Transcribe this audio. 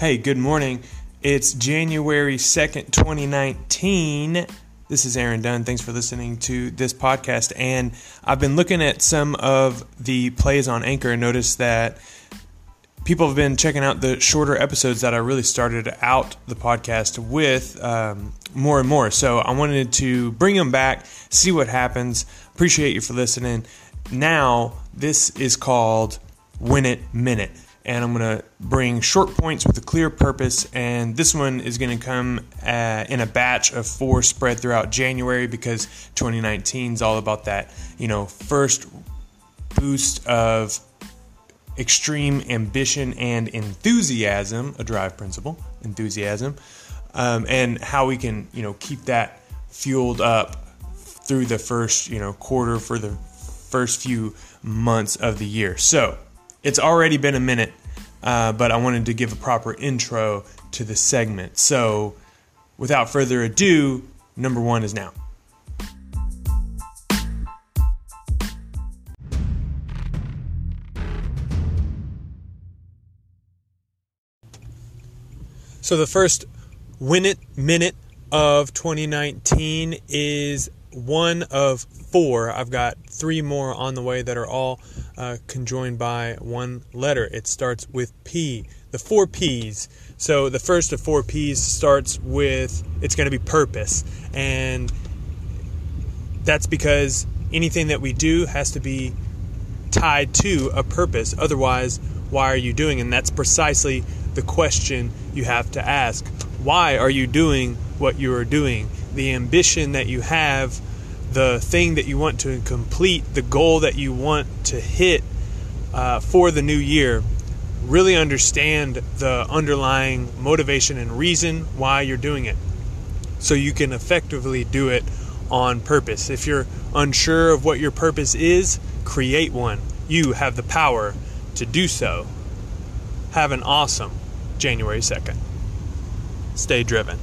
Hey, good morning. It's January 2nd, 2019. This is Aaron Dunn. Thanks for listening to this podcast. And I've been looking at some of the plays on Anchor and noticed that people have been checking out the shorter episodes that I really started out the podcast with um, more and more. So I wanted to bring them back, see what happens. Appreciate you for listening. Now, this is called Win It Minute. And I'm going to bring short points with a clear purpose. And this one is going to come uh, in a batch of four spread throughout January because 2019 is all about that, you know, first boost of extreme ambition and enthusiasm, a drive principle, enthusiasm, um, and how we can, you know, keep that fueled up through the first, you know, quarter for the first few months of the year. So it's already been a minute, uh, but I wanted to give a proper intro to the segment. So without further ado, number one is now. So the first win it minute of 2019 is one of four. I've got three more on the way that are all uh, conjoined by one letter. It starts with P, the four P's. So the first of four P's starts with it's going to be purpose. And that's because anything that we do has to be tied to a purpose. Otherwise, why are you doing? And that's precisely the question you have to ask. Why are you doing what you are doing? The ambition that you have, the thing that you want to complete, the goal that you want to hit uh, for the new year, really understand the underlying motivation and reason why you're doing it so you can effectively do it on purpose. If you're unsure of what your purpose is, create one. You have the power to do so. Have an awesome January 2nd. Stay driven.